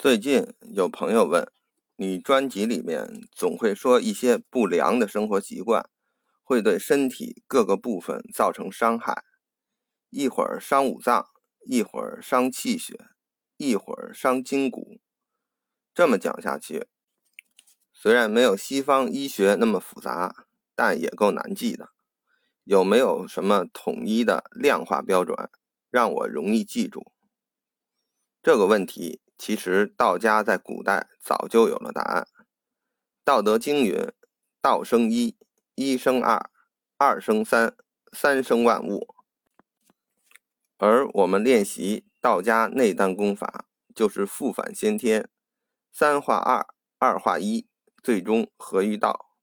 最近有朋友问，你专辑里面总会说一些不良的生活习惯会对身体各个部分造成伤害，一会儿伤五脏，一会儿伤气血，一会儿伤筋骨。这么讲下去，虽然没有西方医学那么复杂，但也够难记的。有没有什么统一的量化标准，让我容易记住？这个问题。其实道家在古代早就有了答案，《道德经》云：“道生一，一生二，二生三，三生万物。”而我们练习道家内丹功法，就是复返先天，三化二，二化一，最终合于道。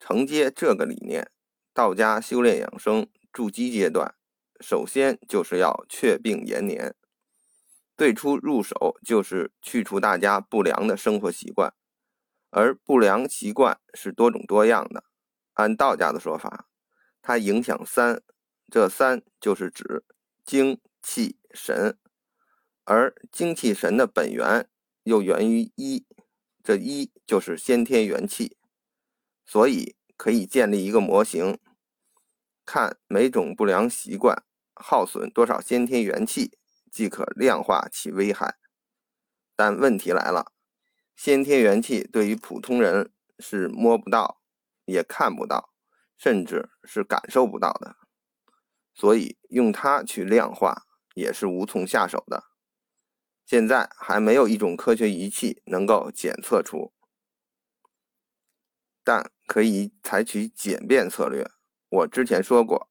承接这个理念，道家修炼养生筑基阶段，首先就是要确病延年。最初入手就是去除大家不良的生活习惯，而不良习惯是多种多样的。按道家的说法，它影响三，这三就是指精气神，而精气神的本源又源于一，这一就是先天元气，所以可以建立一个模型，看每种不良习惯耗损多少先天元气。即可量化其危害，但问题来了，先天元气对于普通人是摸不到、也看不到，甚至是感受不到的，所以用它去量化也是无从下手的。现在还没有一种科学仪器能够检测出，但可以采取简便策略。我之前说过，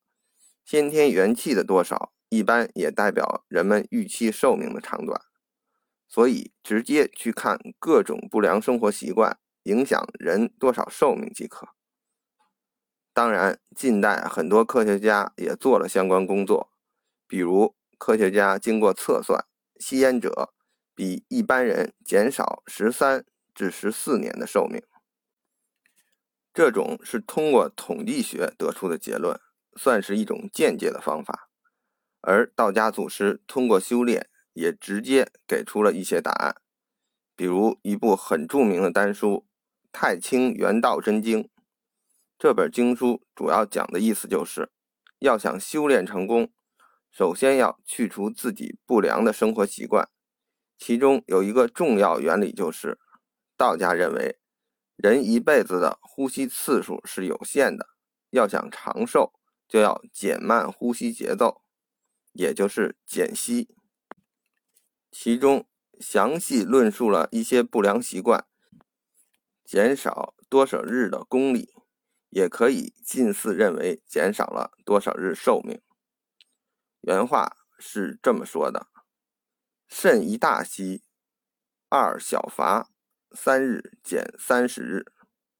先天元气的多少。一般也代表人们预期寿命的长短，所以直接去看各种不良生活习惯影响人多少寿命即可。当然，近代很多科学家也做了相关工作，比如科学家经过测算，吸烟者比一般人减少十三至十四年的寿命。这种是通过统计学得出的结论，算是一种间接的方法。而道家祖师通过修炼，也直接给出了一些答案，比如一部很著名的丹书《太清元道真经》。这本经书主要讲的意思就是，要想修炼成功，首先要去除自己不良的生活习惯。其中有一个重要原理，就是道家认为，人一辈子的呼吸次数是有限的，要想长寿，就要减慢呼吸节奏。也就是减息，其中详细论述了一些不良习惯减少多少日的功力，也可以近似认为减少了多少日寿命。原话是这么说的：肾一大息，二小伐，三日减三十日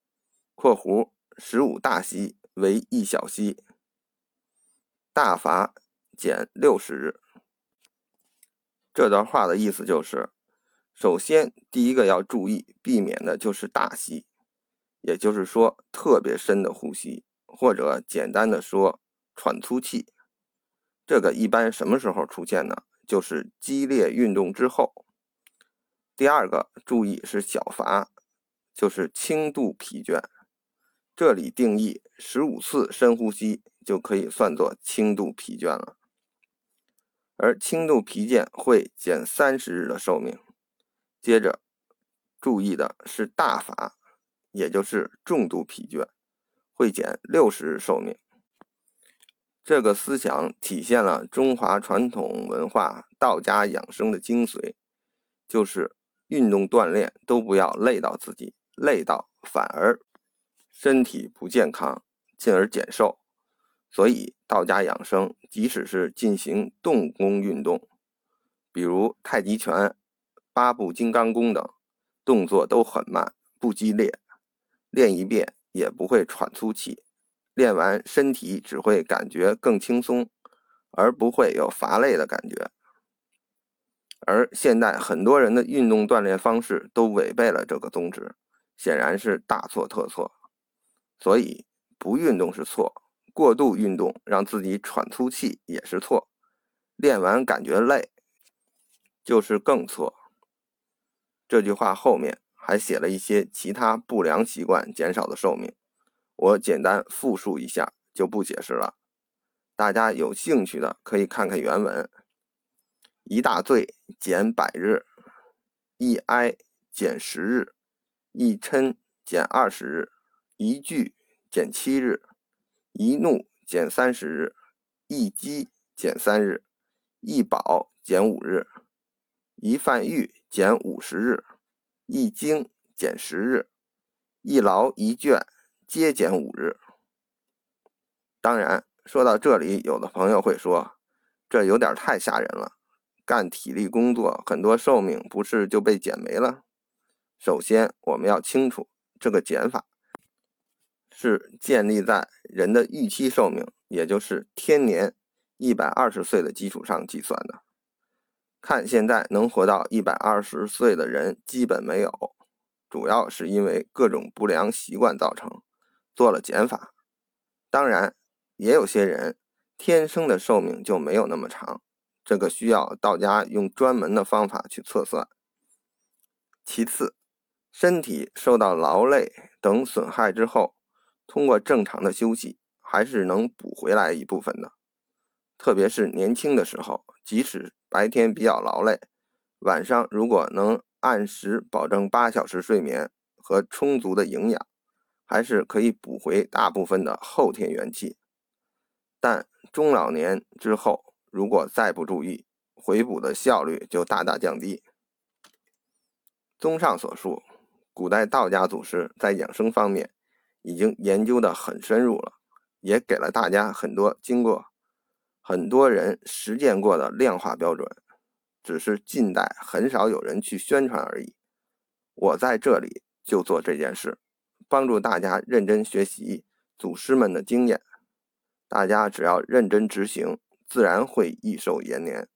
（括弧十五大息为一小息，大伐）。减六十日，这段话的意思就是：首先，第一个要注意避免的就是大吸，也就是说特别深的呼吸，或者简单的说喘粗气。这个一般什么时候出现呢？就是激烈运动之后。第二个注意是小乏，就是轻度疲倦。这里定义十五次深呼吸就可以算作轻度疲倦了。而轻度疲倦会减三十日的寿命。接着注意的是大法，也就是重度疲倦，会减六十日寿命。这个思想体现了中华传统文化道家养生的精髓，就是运动锻炼都不要累到自己，累到反而身体不健康，进而减寿。所以，道家养生，即使是进行动功运动，比如太极拳、八步金刚功等，动作都很慢，不激烈，练一遍也不会喘粗气，练完身体只会感觉更轻松，而不会有乏累的感觉。而现在很多人的运动锻炼方式都违背了这个宗旨，显然是大错特错。所以，不运动是错。过度运动让自己喘粗气也是错，练完感觉累就是更错。这句话后面还写了一些其他不良习惯减少的寿命，我简单复述一下，就不解释了。大家有兴趣的可以看看原文：一大醉减百日，一哀减十日，一嗔减二十日，一惧减七日，一怒减三十日，一饥减三日，一饱减五日。一犯欲减五十日，一惊减十日，一劳一倦皆减五日。当然，说到这里，有的朋友会说，这有点太吓人了。干体力工作，很多寿命不是就被减没了？首先，我们要清楚，这个减法是建立在人的预期寿命，也就是天年一百二十岁的基础上计算的。看现在能活到一百二十岁的人基本没有，主要是因为各种不良习惯造成，做了减法。当然，也有些人天生的寿命就没有那么长，这个需要道家用专门的方法去测算。其次，身体受到劳累等损害之后，通过正常的休息，还是能补回来一部分的。特别是年轻的时候，即使白天比较劳累，晚上如果能按时保证八小时睡眠和充足的营养，还是可以补回大部分的后天元气。但中老年之后，如果再不注意，回补的效率就大大降低。综上所述，古代道家祖师在养生方面已经研究的很深入了，也给了大家很多经过。很多人实践过的量化标准，只是近代很少有人去宣传而已。我在这里就做这件事，帮助大家认真学习祖师们的经验。大家只要认真执行，自然会益寿延年。